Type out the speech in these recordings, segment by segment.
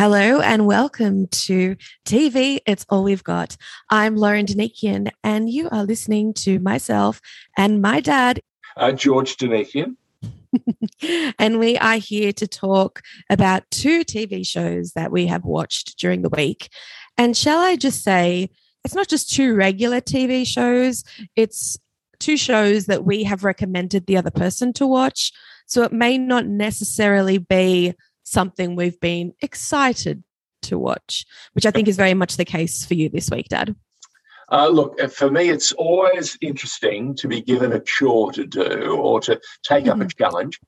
Hello and welcome to TV It's All We've Got. I'm Lauren Donikian, and you are listening to myself and my dad, uh, George Donikian. and we are here to talk about two TV shows that we have watched during the week. And shall I just say, it's not just two regular TV shows, it's two shows that we have recommended the other person to watch. So it may not necessarily be something we've been excited to watch, which I think is very much the case for you this week, Dad. Uh, look, uh, for me, it's always interesting to be given a chore to do or to take mm-hmm. up a mm-hmm. challenge.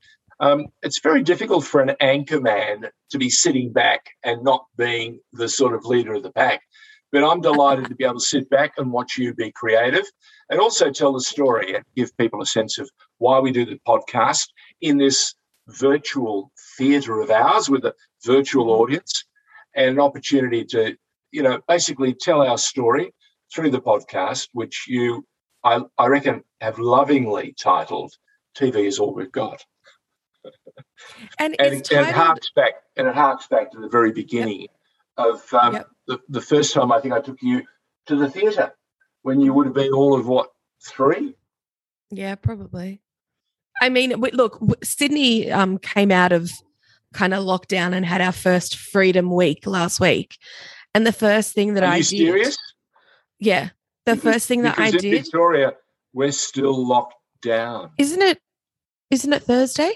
Um, it's very difficult for an anchor man to be sitting back and not being the sort of leader of the pack. But I'm delighted to be able to sit back and watch you be creative and also tell the story and give people a sense of why we do the podcast in this virtual theatre of ours with a virtual audience and an opportunity to, you know, basically tell our story through the podcast, which you, I, I reckon, have lovingly titled "TV is all we've got." and, and, titled... and, it harks back and it harks back to the very beginning yep. of um, yep. the, the first time I think I took you to the theatre when you would have been all of what three? Yeah, probably. I mean, look, Sydney um, came out of kind of lockdown and had our first freedom week last week. And the first thing that Are I did. Serious? Yeah. The because, first thing that I did. Victoria, we're still locked down. Isn't it? Isn't it Thursday?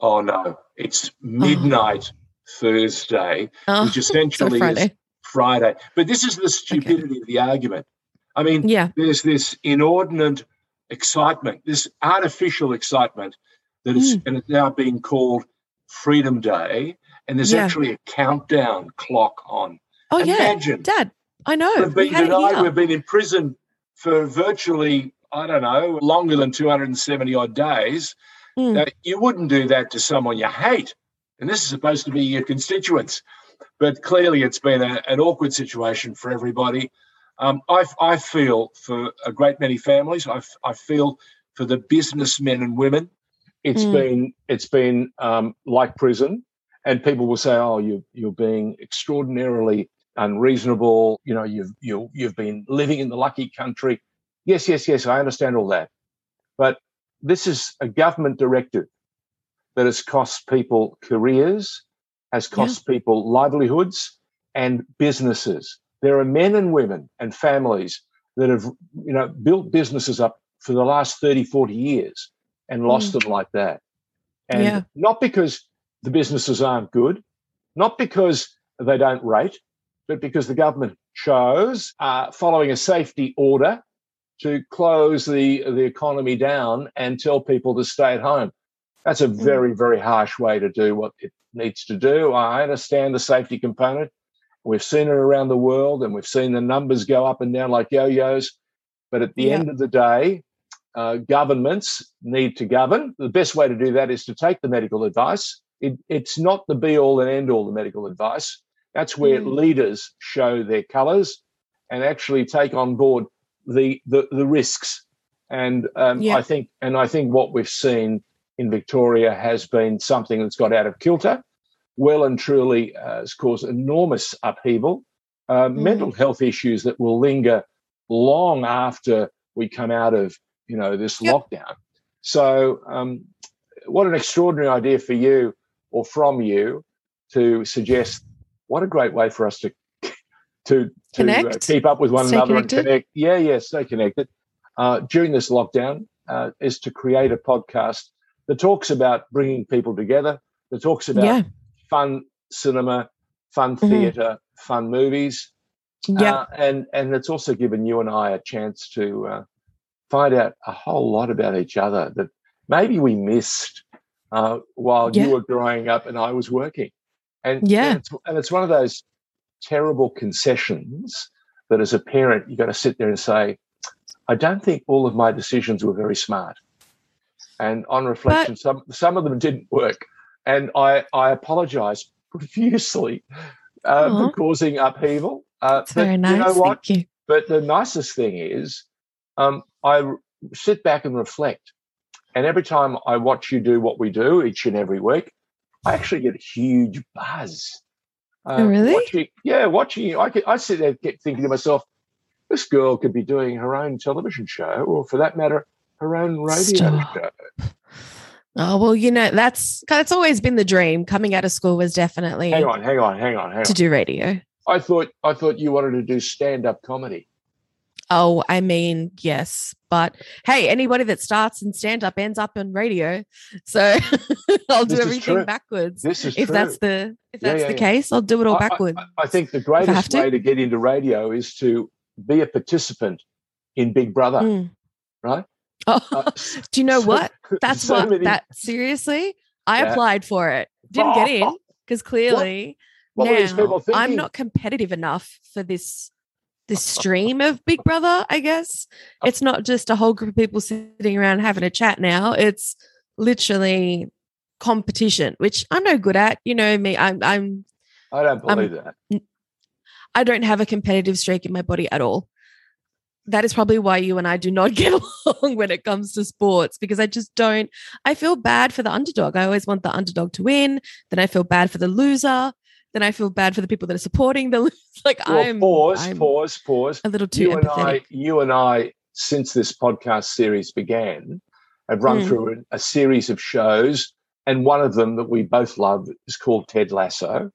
Oh no, it's midnight oh. Thursday, oh, which essentially Friday. is Friday. But this is the stupidity okay. of the argument. I mean, yeah. there's this inordinate excitement, this artificial excitement that is mm. and it's now being called Freedom Day, and there's yeah. actually a countdown clock on. Oh Imagine, yeah, Dad, I know. We've been we denied. We've been in prison for virtually, I don't know, longer than 270 odd days. Mm. Now, you wouldn't do that to someone you hate, and this is supposed to be your constituents. But clearly, it's been a, an awkward situation for everybody. Um, I, I feel for a great many families. I, I feel for the businessmen and women. It's mm. been it's been um, like prison, and people will say, "Oh, you you're being extraordinarily unreasonable. You know, you've you you've been living in the lucky country." Yes, yes, yes. I understand all that, but this is a government directive that has cost people careers, has cost yeah. people livelihoods and businesses there are men and women and families that have you know built businesses up for the last 30 40 years and lost mm. them like that and yeah. not because the businesses aren't good not because they don't rate but because the government chose uh, following a safety order to close the the economy down and tell people to stay at home that's a mm. very very harsh way to do what it needs to do i understand the safety component We've seen it around the world and we've seen the numbers go up and down like yo yo's. But at the yeah. end of the day, uh, governments need to govern. The best way to do that is to take the medical advice. It, it's not the be all and end all, the medical advice. That's where mm. leaders show their colours and actually take on board the, the, the risks. And um, yeah. I think, and I think what we've seen in Victoria has been something that's got out of kilter well and truly uh, has caused enormous upheaval, uh, mm. mental health issues that will linger long after we come out of you know this yep. lockdown. So, um, what an extraordinary idea for you or from you to suggest what a great way for us to to to uh, keep up with one stay another connected. and connect. Yeah, yeah, stay connected uh, during this lockdown uh, is to create a podcast that talks about bringing people together. That talks about yeah fun cinema, fun mm-hmm. theatre, fun movies. Yeah, uh, and and it's also given you and I a chance to uh, find out a whole lot about each other that maybe we missed uh, while yeah. you were growing up and I was working. And yeah, and it's, and it's one of those terrible concessions that as a parent you've got to sit there and say, I don't think all of my decisions were very smart. And on reflection, but, some some of them didn't work and I, I apologize profusely uh, for causing upheaval. Uh, That's very nice. You know what? Thank you. But the nicest thing is, um, I sit back and reflect. And every time I watch you do what we do each and every week, I actually get a huge buzz. Uh, oh, really? Watching, yeah, watching you. I, could, I sit there thinking to myself, this girl could be doing her own television show, or for that matter, her own radio Stop. show. Oh well, you know that's that's always been the dream. Coming out of school was definitely. Hang on, hang on, hang on, hang on. To do radio. I thought I thought you wanted to do stand up comedy. Oh, I mean, yes, but hey, anybody that starts in stand up ends up in radio. So I'll do everything backwards. This is if true. that's the if that's yeah, yeah, the yeah. case, I'll do it all backwards. I, I, I think the greatest way to. to get into radio is to be a participant in Big Brother, mm. right? Oh, uh, do you know so, what? That's so what many... that seriously. I applied for it, didn't get in because clearly what? What now I'm not competitive enough for this this stream of Big Brother. I guess it's not just a whole group of people sitting around having a chat now. It's literally competition, which I'm no good at. You know me. I'm. I'm. I don't believe I'm, that. I don't have a competitive streak in my body at all that is probably why you and I do not get along when it comes to sports because I just don't. I feel bad for the underdog. I always want the underdog to win. Then I feel bad for the loser. Then I feel bad for the people that are supporting the loser. Like well, I'm pause, I'm pause, pause. A little too you empathetic. And I, you and I, since this podcast series began, have run mm. through a, a series of shows, and one of them that we both love is called Ted Lasso.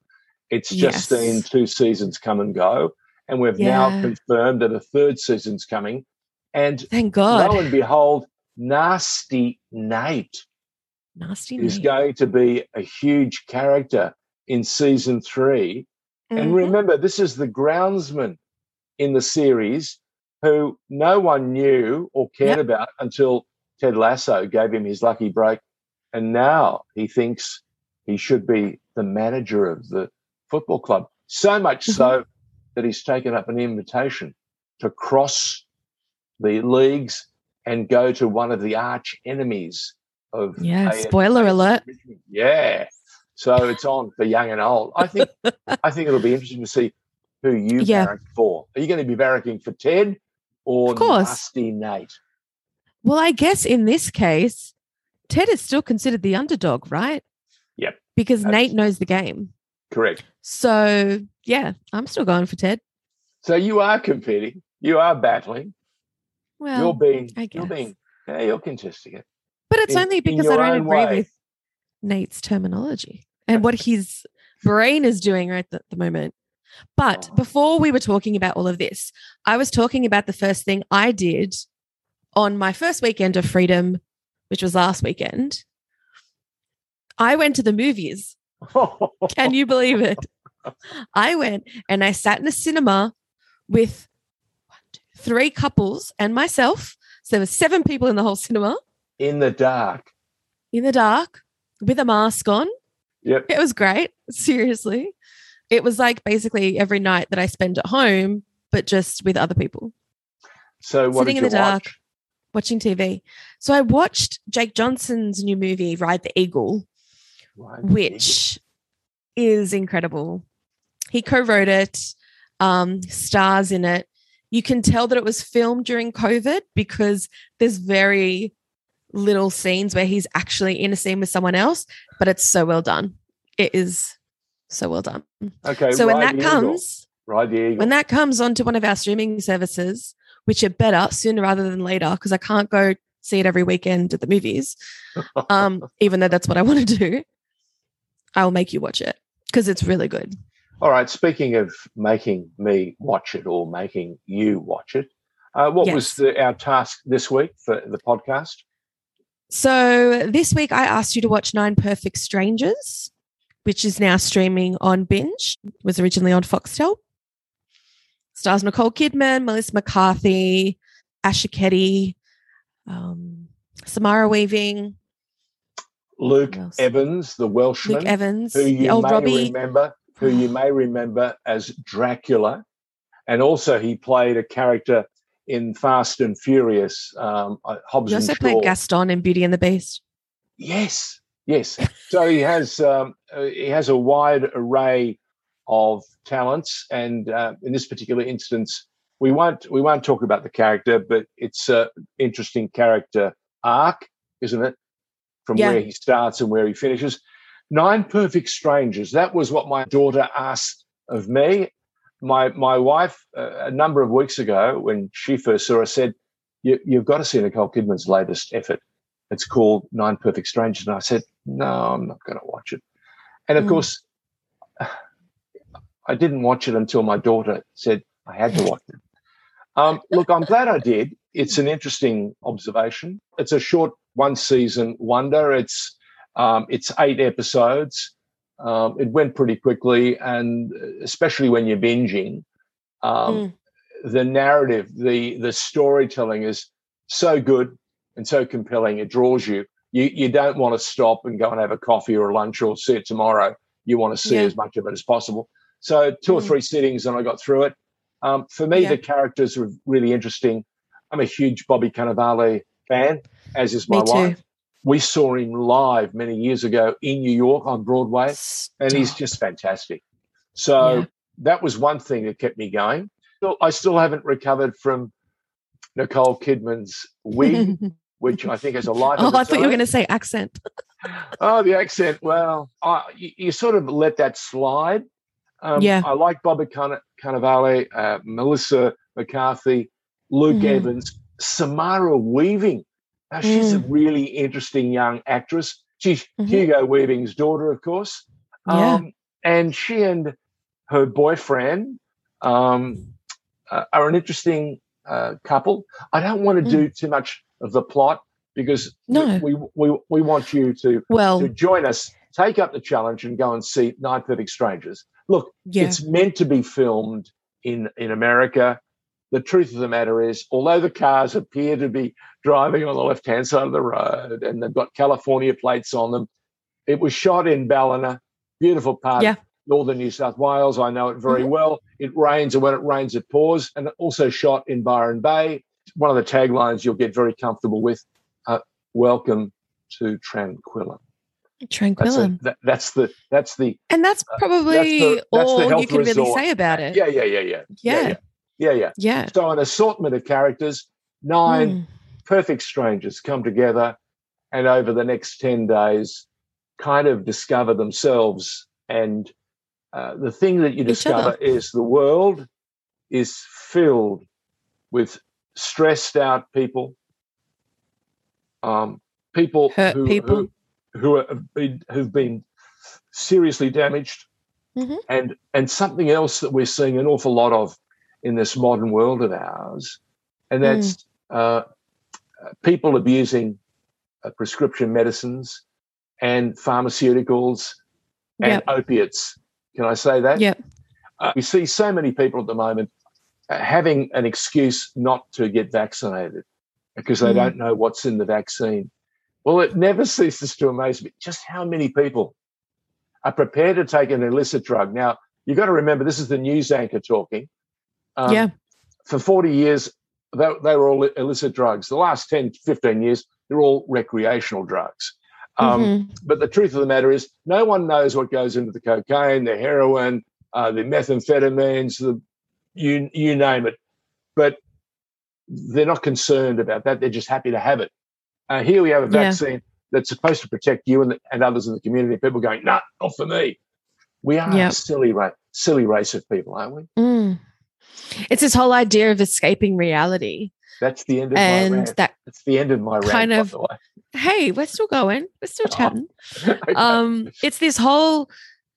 It's just yes. seen two seasons come and go and we've yeah. now confirmed that a third season's coming. And thank God, lo and behold, Nasty Nate, Nasty is Nate. going to be a huge character in season 3 mm-hmm. And remember, this is the groundsman in the series who no one knew or cared yep. about until Ted Lasso gave him his lucky break. And now he thinks he should be the manager of the football club. So much mm-hmm. so that he's taken up an invitation to cross the leagues and go to one of the arch enemies of yeah spoiler alert. Yeah. So it's on for young and old. I think i think it'll be interesting to see who you yeah. barrack for. Are you going to be barracking for ted or of course. nasty nate? Well i guess in this case ted is still considered the underdog right? Yep. Because nate knows the game. Correct. So yeah, I'm still going for Ted. So you are competing. You are battling. Well, you're being, I guess. you're being, yeah, you're contesting it. But it's in, only because I don't agree way. with Nate's terminology and what his brain is doing right at the moment. But oh. before we were talking about all of this, I was talking about the first thing I did on my first weekend of freedom, which was last weekend. I went to the movies. Can you believe it? I went and I sat in the cinema with three couples and myself. So there were seven people in the whole cinema. In the dark. In the dark with a mask on. Yep. It was great. Seriously. It was like basically every night that I spend at home, but just with other people. So what sitting in the dark, watch? watching TV. So I watched Jake Johnson's new movie, Ride the Eagle, Ride which Eagle. is incredible. He co-wrote it, um, stars in it. You can tell that it was filmed during COVID because there's very little scenes where he's actually in a scene with someone else, but it's so well done. It is so well done. Okay. So when that comes, right, when that comes onto one of our streaming services, which are better sooner rather than later, because I can't go see it every weekend at the movies, um, even though that's what I want to do, I'll make you watch it because it's really good. All right. Speaking of making me watch it or making you watch it, uh, what yes. was the, our task this week for the podcast? So this week I asked you to watch Nine Perfect Strangers, which is now streaming on Binge. It was originally on Foxtel. Stars Nicole Kidman, Melissa McCarthy, Asher Keddie, um, Samara Weaving, Luke Evans, the Welshman, Luke Evans, who you may Robbie, remember who you may remember as Dracula. And also, he played a character in Fast and Furious. Um, uh, Hobbs he also played Gaston in Beauty and the Beast. Yes, yes. so he has um, uh, he has a wide array of talents, and uh, in this particular instance, we won't we won't talk about the character, but it's an interesting character arc, isn't it? From yeah. where he starts and where he finishes. Nine Perfect Strangers. That was what my daughter asked of me. My my wife uh, a number of weeks ago when she first saw us said, you, "You've got to see Nicole Kidman's latest effort. It's called Nine Perfect Strangers." And I said, "No, I'm not going to watch it." And of mm. course, I didn't watch it until my daughter said I had to watch it. Um, look, I'm glad I did. It's an interesting observation. It's a short one season wonder. It's um, it's eight episodes. Um, it went pretty quickly, and especially when you're binging, um, mm. the narrative, the the storytelling is so good and so compelling. It draws you. You you don't want to stop and go and have a coffee or a lunch or see it tomorrow. You want to see yeah. as much of it as possible. So two mm. or three sittings, and I got through it. Um, for me, yeah. the characters are really interesting. I'm a huge Bobby Cannavale fan, as is my wife. We saw him live many years ago in New York on Broadway, and he's just fantastic. So yeah. that was one thing that kept me going. I still haven't recovered from Nicole Kidman's wig, which I think is a life. oh, I thought you were going to say accent. oh, the accent. Well, I, you, you, sort of let that slide. Um, yeah. I like Bobby Cannavale, uh, Melissa McCarthy, Luke mm-hmm. Evans, Samara Weaving. Now, she's mm. a really interesting young actress. She's mm-hmm. Hugo Weaving's daughter, of course. Yeah. Um, and she and her boyfriend um, uh, are an interesting uh, couple. I don't want to mm. do too much of the plot because no. we, we, we want you to, well, to join us, take up the challenge, and go and see Nine Perfect Strangers. Look, yeah. it's meant to be filmed in in America. The truth of the matter is, although the cars appear to be driving on the left hand side of the road and they've got California plates on them, it was shot in Ballina, beautiful part yeah. northern New South Wales. I know it very mm-hmm. well. It rains, and when it rains, it pours. And also shot in Byron Bay. One of the taglines you'll get very comfortable with uh, Welcome to Tranquilla. Tranquillum. That's, a, that, that's the that's the and that's probably uh, that's the, that's all you can resort. really say about it. Yeah, yeah, yeah, yeah, yeah, yeah, yeah, yeah. yeah. So an assortment of characters, nine mm. perfect strangers come together, and over the next ten days, kind of discover themselves. And uh, the thing that you discover is the world is filled with stressed out people, um, people hurt who, people. Who, who have been who've been seriously damaged, mm-hmm. and and something else that we're seeing an awful lot of in this modern world of ours, and that's mm. uh, people abusing uh, prescription medicines and pharmaceuticals and yep. opiates. Can I say that? Yeah. Uh, we see so many people at the moment uh, having an excuse not to get vaccinated because they mm. don't know what's in the vaccine. Well, it never ceases to amaze me just how many people are prepared to take an illicit drug. Now, you've got to remember this is the news anchor talking. Um, yeah. For 40 years, they, they, were all illicit drugs. The last 10, 15 years, they're all recreational drugs. Um, mm-hmm. But the truth of the matter is, no one knows what goes into the cocaine, the heroin, uh, the methamphetamines, the you you name it. But they're not concerned about that. They're just happy to have it. Uh, here we have a vaccine yeah. that's supposed to protect you and, and others in the community. People going, nah, not for me. We are yep. a silly, ra- silly race of people, aren't we? Mm. It's this whole idea of escaping reality. That's the end of and my rant. That That's the end of my kind rant, of. Hey, we're still going. We're still oh. chatting. okay. Um, it's this whole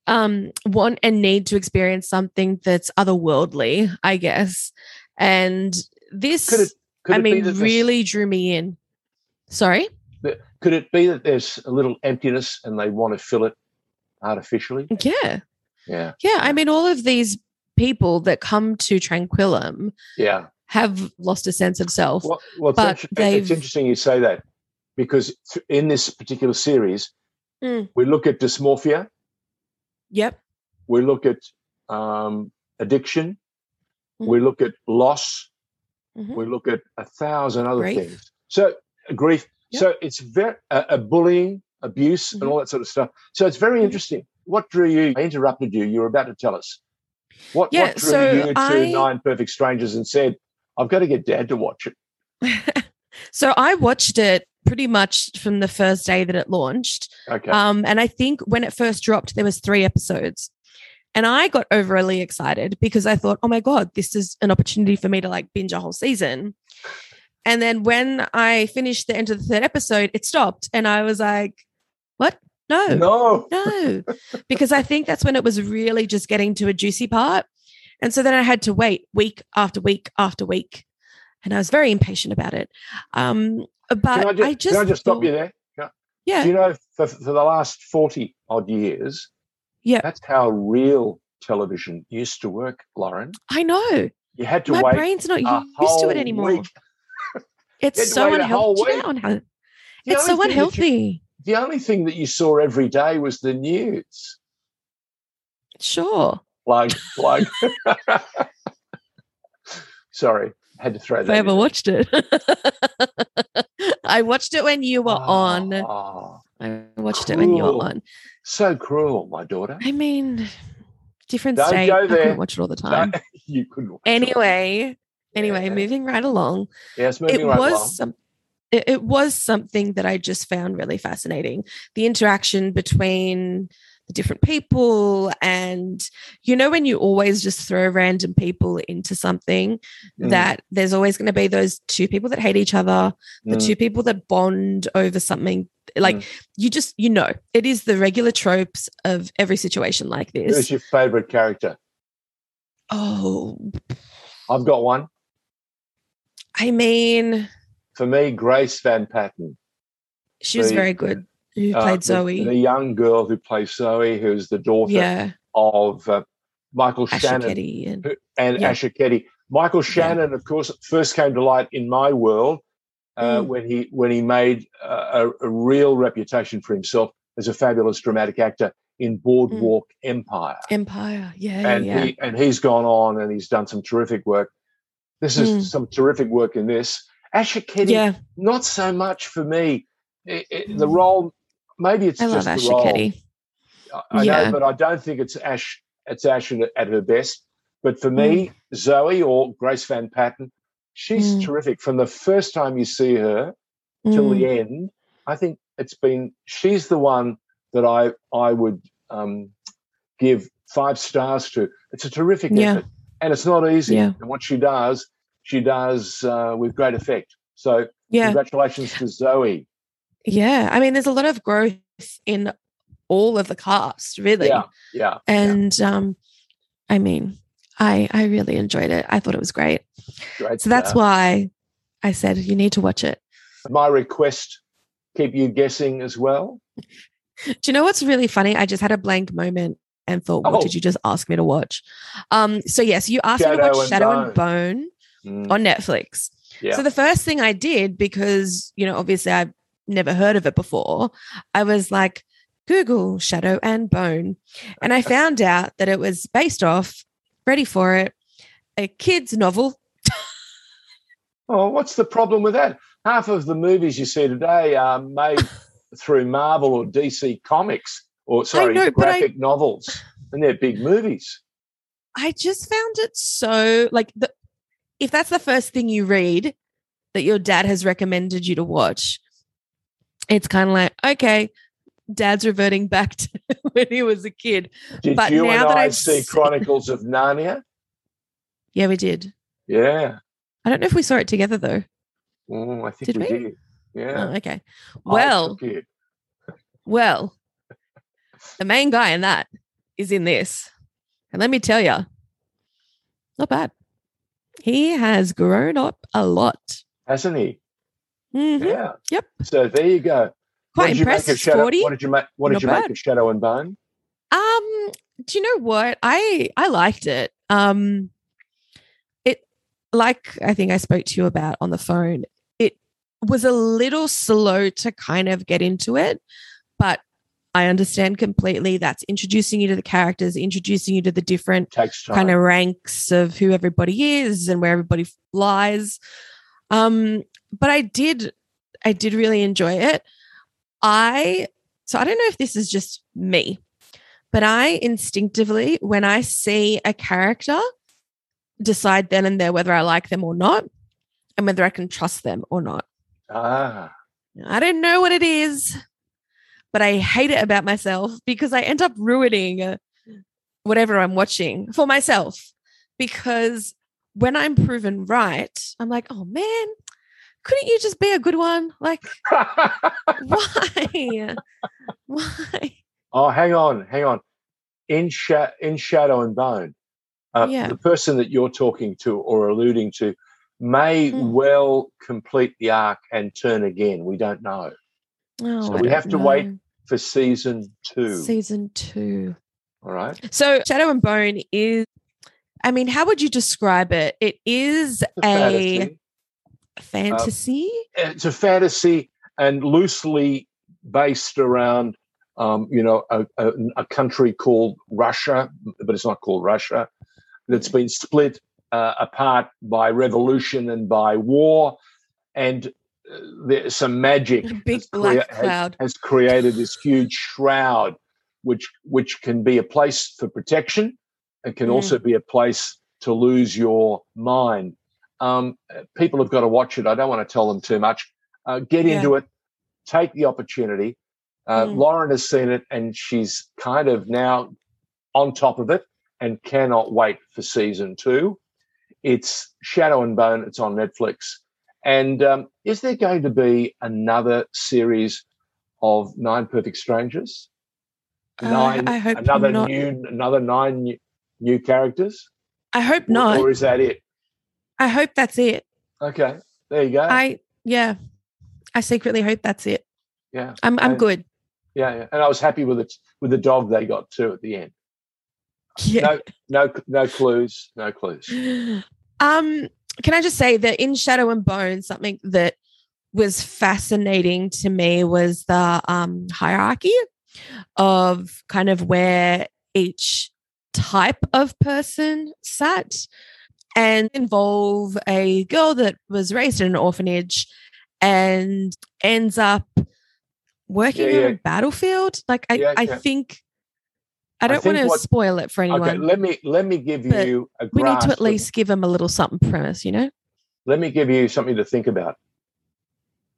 um want and need to experience something that's otherworldly, I guess. And this, could it, could I mean, really drew me in. Sorry? Could it be that there's a little emptiness and they want to fill it artificially? Yeah. Yeah. Yeah. I mean, all of these people that come to Tranquillum yeah. have lost a sense of self. Well, well it's, but it's interesting you say that because in this particular series, mm. we look at dysmorphia. Yep. We look at um, addiction. Mm. We look at loss. Mm-hmm. We look at a thousand other Grief. things. So grief. Yep. So it's very uh, a bullying, abuse, mm-hmm. and all that sort of stuff. So it's very mm-hmm. interesting. What drew you? I interrupted you. You were about to tell us. What, yeah, what drew so you to I... Nine Perfect Strangers and said, "I've got to get Dad to watch it." so I watched it pretty much from the first day that it launched. Okay. Um, and I think when it first dropped, there was three episodes. And I got overly excited because I thought, oh my God, this is an opportunity for me to like binge a whole season. And then when I finished the end of the third episode, it stopped. And I was like, what? No. No. No. because I think that's when it was really just getting to a juicy part. And so then I had to wait week after week after week. And I was very impatient about it. Um, but I just, I just, can I just stop you there? Yeah. Do you know for, for the last 40 odd years, Yeah. that's how real television used to work, Lauren. I know. You had to My wait My brain's not used to it anymore. It's You so wait a whole unhealthy. week. unhe- It's so you- unhealthy. The only thing that you saw every day was the news. Sure. Like, like, sorry, had to throw If that. I ever in. watched it. I watched it when you were on. Oh, I watched it when you were on. so cruel, my daughter. I mean, different Don't state. go I couldn't watch it all the time. you couldn't. watch it. Anyway, anyway, Yeah. moving right along. yes, moving it right was along. some it, it was something that I just found really fascinating. The interaction between the different people and you know when you always just throw random people into something Mm. that there's always going to be those two people that hate each other the Mm. two people that bond over something like Mm. you just you know it is the regular tropes of every situation like this Who's your favourite character? oh I've got one. i mean For me, Grace Van Patten. she was The- very good who uh, played the- zoe The, young girl who plays Zoe, who's the daughter yeah of uh, Michael Asher Shannon Keddie and who- and Yeah. Asher Keddie. Michael Shannon, of course, first came to light in my world uh, Mm. when he when he made uh, a, a real reputation for himself as a fabulous dramatic actor in Boardwalk Empire. empire yeah and yeah he and he's gone on and he's done some terrific work. This is Mm. some terrific work in this. Asher Keddie, yeah not so much for me. It- it- the role, maybe it's i love just the asher role. Keddie. I- I Yeah. know, but I don't think it's Ash. It's Ash at, her best. But for me, Zoe or Grace Van Patten, she's Mm. terrific. From the first time you see her till Mm. the end, I think it's been. She's the one that I I would um, give five stars to. It's a terrific Yeah. effort, and it's not easy. Yeah. And what she does, she does uh, with great effect. So yeah congratulations to Zoe. yeah i mean there's a lot of growth in all of the cast really Yeah, yeah. and um i mean i i really enjoyed it i thought it was great Great. so that's why i said you need to watch it my request keep you guessing as well. do you know what's really funny i just had a blank moment and thought what Oh. did you just ask me to watch um so yes you asked me to Shadow watch and shadow Bone. and bone Mm, on netflix yeah. So the first thing I did, because, you know, obviously I've never heard of it before, I was like, Google Shadow and Bone. And I found out that it was based off, ready for it, a kid's novel. oh, what's the problem with that? Half of the movies you see today are made through Marvel or DC Comics, or sorry, know, but I- graphic novels, and they're big movies. I just found it so like the if that's the first thing you read that your dad has recommended you to watch, it's kind of like, okay, dad's reverting back to when he was a kid. Did But you now and that I I've see seen- Chronicles of Narnia? Yeah, we did. Yeah, I don't know if we saw it together though. Mm, I think Did we, we? did. Yeah. Oh, okay. Well. Well, the main guy in that is in this. And let me tell you, not bad. He has grown up a lot. hasn't he? Mhm. Yeah. Yep. So there you go. Quite did you impressed. of Shadow? 40. What did you make? What did Not you make bad. of Shadow and Bone? Um, do you know what? I I liked it. Um it like I think I spoke to you about on the phone. It was a little slow to kind of get into it, but I understand completely that's introducing you to the characters, introducing you to the different kind of ranks of who everybody is and where everybody lies. Um, but I did, I did really enjoy it. I so I don't know if this is just me, but I instinctively, when I see a character, decide then and there whether I like them or not, and whether I can trust them or not. ah, I don't know what it is, but I hate it about myself because I end up ruining whatever I'm watching for myself because when I'm proven right, I'm like, oh man, couldn't you just be a good one? Like, why? why? Oh, hang on, hang on. In, sha- in shadow and bone, uh, Yeah. the person that you're talking to or alluding to may Hmm. well complete the arc and turn again. We don't know Oh, So we have to wait. for season two. Season two. all right. So Shadow and Bone is, I mean, how would you describe it? It is a fantasy. fantasy. It's a fantasy and loosely based around, um, you know, a, a, a country called Russia, but it's not called Russia. That's been split uh, apart by revolution and by war, and there's some magic. A big has black has- cloud. has created this huge shroud, which which can be a place for protection, and can Mm. also be a place to lose your mind. Um, people have got to watch it. I don't want to tell them too much. Uh, get Yeah. into it. Take the opportunity. Uh, Mm. Lauren has seen it, and she's kind of now on top of it, and cannot wait for season two. It's Shadow and Bone. It's on Netflix. And um, is there going to be another series of Nine Perfect Strangers? Uh, Nine, I hope another not. new, another nine new, new characters, I hope Or- not. or is that it? I hope that's it. Okay, there you go. I yeah. I secretly hope that's it. yeah, I'm I'm And- good. yeah, yeah. And I was happy with it with the dog they got too at the end. Yeah. No, no clues, no clues. Um, can I just say that in Shadow and Bone, something that was fascinating to me was the um, hierarchy of kind of where each type of person sat and involve a girl that was raised in an orphanage and ends up working Yeah, on a battlefield. Like I, Yeah, I think I I don't think want to what- spoil it for anyone. Okay, let me let me give you a we need to at of- least give them a little something premise, you know? let me give you something to think about.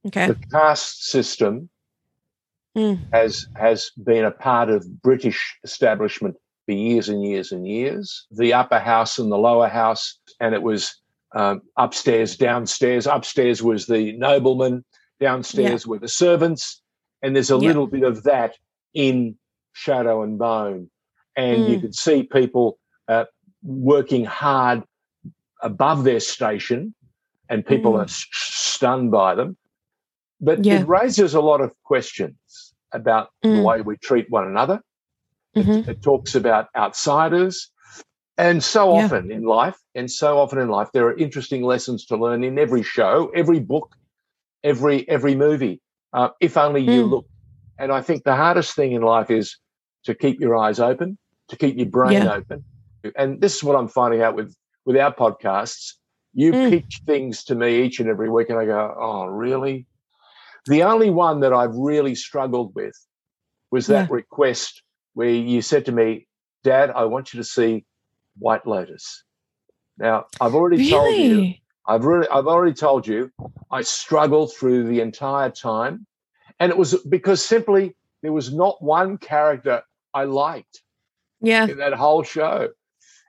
Okay. The caste system Mm. has has been a part of British establishment for years and years and years. The upper house and the lower house, and it was um, upstairs, downstairs. Upstairs was the noblemen, downstairs were the servants, and there's a Yeah. little bit of that in Shadow and Bone, and you Mm. could see people uh, working hard above their station, and people Mm. are stunned by them. But Yeah. it raises a lot of questions about the Mm. way we treat one another. It- Mhm. It, talks about outsiders. And so Yeah. often in life, and so often in life, there are interesting lessons to learn in every show, every book, every every movie. Uh, if only you Mm. look. And I think the hardest thing in life is to keep your eyes open, to keep your brain Yeah. open. And this is what I'm finding out with with our podcasts. You Mm. pitch things to me each and every week, and I go, "Oh, really?" The only one that I've really struggled with was that request where you said to me, Dad, I want you to see White Lotus. Now, I've already told you, Really? I've really, I've already told you, I struggled through the entire time. And it was because simply there was not one character I liked Yeah. in that whole show.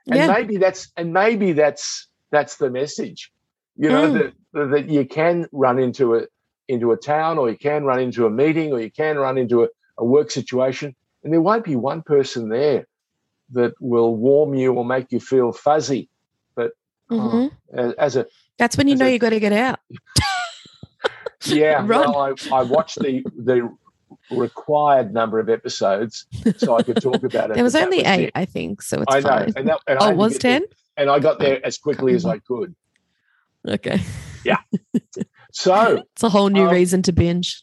And Yeah. maybe that's and maybe that's that's the message. You know, Mm. that that you can run into a into a town or you can run into a meeting or you can run into a, a work situation and there won't be one person there that will warm you or make you feel fuzzy. But Mhm. as, as a That's when you know a- you got to get out. yeah, well, I, I watched the the required number of episodes so I could talk about it. There was only eight, it. I think, so it's I know, fine. and that, and Oh, to was there- ten? and I got there as quickly as I could. Okay. Yeah. So, It's a whole new Um, reason to binge.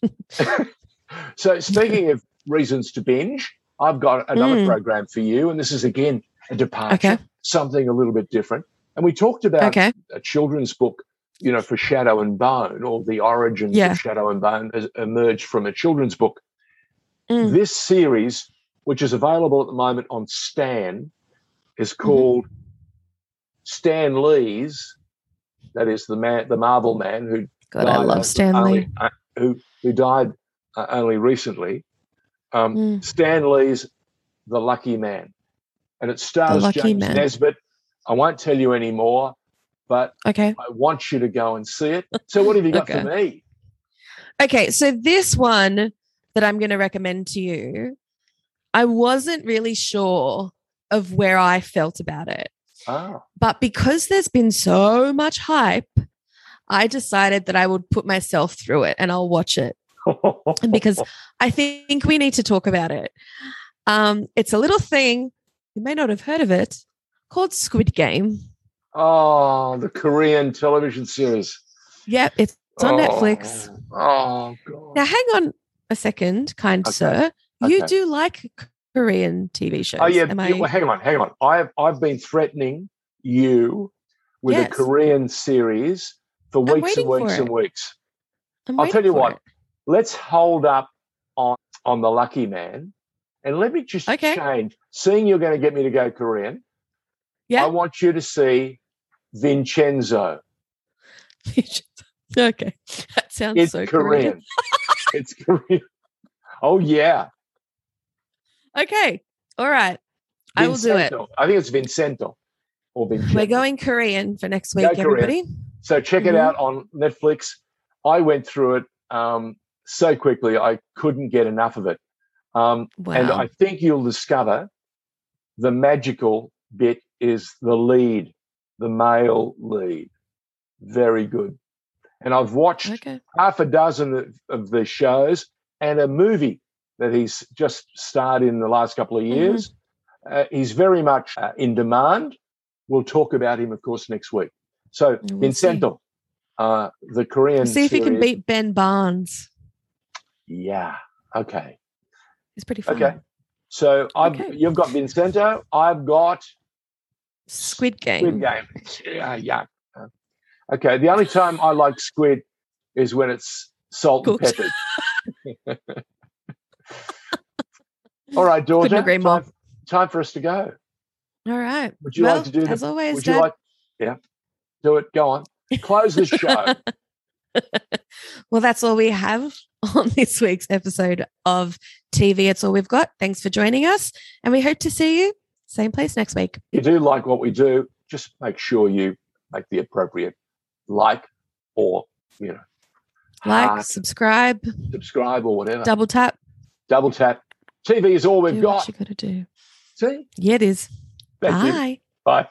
so speaking of reasons to binge, I've got another Mm. program for you, and this is again a departure, Okay. something a little bit different. And we talked about Okay. a children's book, you know, for Shadow and Bone, or the origins Yeah. of Shadow and Bone has emerged from a children's book. Mm. This series, which is available at the moment on Stan, is Mm-hmm. called Stan Lee's. That is the man, the Marvel man who God, I love only- Stan Lee. uh, who who died uh, only recently. Um, Mm. Stan Lee's The Lucky Man, and it stars James man. Nesbitt. I won't tell you any more, but okay, I want you to go and see it. So, what have you got okay. for me? Okay, so this one that I'm going to recommend to you, I wasn't really sure of where I felt about it. Oh. But because there's been so much hype, I decided that I would put myself through it and I'll watch it. because I think we need to talk about it. Um, it's a little thing, you may not have heard of it, called Squid Game. Oh, the Korean television series. Yep, it's, it's on oh, Netflix. Oh, God. Now, hang on a second, kind okay. sir. Okay. You do like Korean TV shows. Oh yeah, I... well, hang on, hang on. I've I've been threatening you with yes. a Korean series for weeks and weeks and weeks. i will tell you what. It. Let's hold up on on the Lucky Man, and let me just okay. change. Seeing you're going to get me to go Korean, yeah. I want you to see Vincenzo. okay, that sounds it's so Korean. it's Korean. Oh yeah. Okay. All right. Vincento. I will do it. I think it's Vincento or Vincento. We're going Korean for next week, everybody. So check it mm-hmm. out on Netflix. I went through it um, so quickly, I couldn't get enough of it. Um, wow. And I think you'll discover the magical bit is the lead, the male lead. Very good. And I've watched okay. half a dozen of, of the shows and a movie that he's just starred in the last couple of mm-hmm. years. Mm-hmm. Uh, he's very much uh, in demand. We'll talk about him, of course, next week. So, we'll Vincento, uh, the Korean. see if series. he can beat Ben Barnes. Yeah. Okay. It's pretty fun. Okay. So I've okay. you've got Vincento. I've got Squid Game. Squid Game. Yeah, yeah. Okay. The only time I like squid is when it's salt Cooked. and peppered. All right, daughter. Couldn't agree more. Time, time, for us to go. All right. Would you well, like to do as always? Would Dad. you like? Yeah. Do it. Go on. Close the show. well, that's all we have on this week's episode of TV. It's all we've got. Thanks for joining us, and we hope to see you same place next week. If you do like what we do, just make sure you make the appropriate like or you know like, heart, subscribe, subscribe or whatever. Double tap. Double tap. TV is all we've do got. you got to do. See? Yeah, it is. Thank Bye. You. Bye.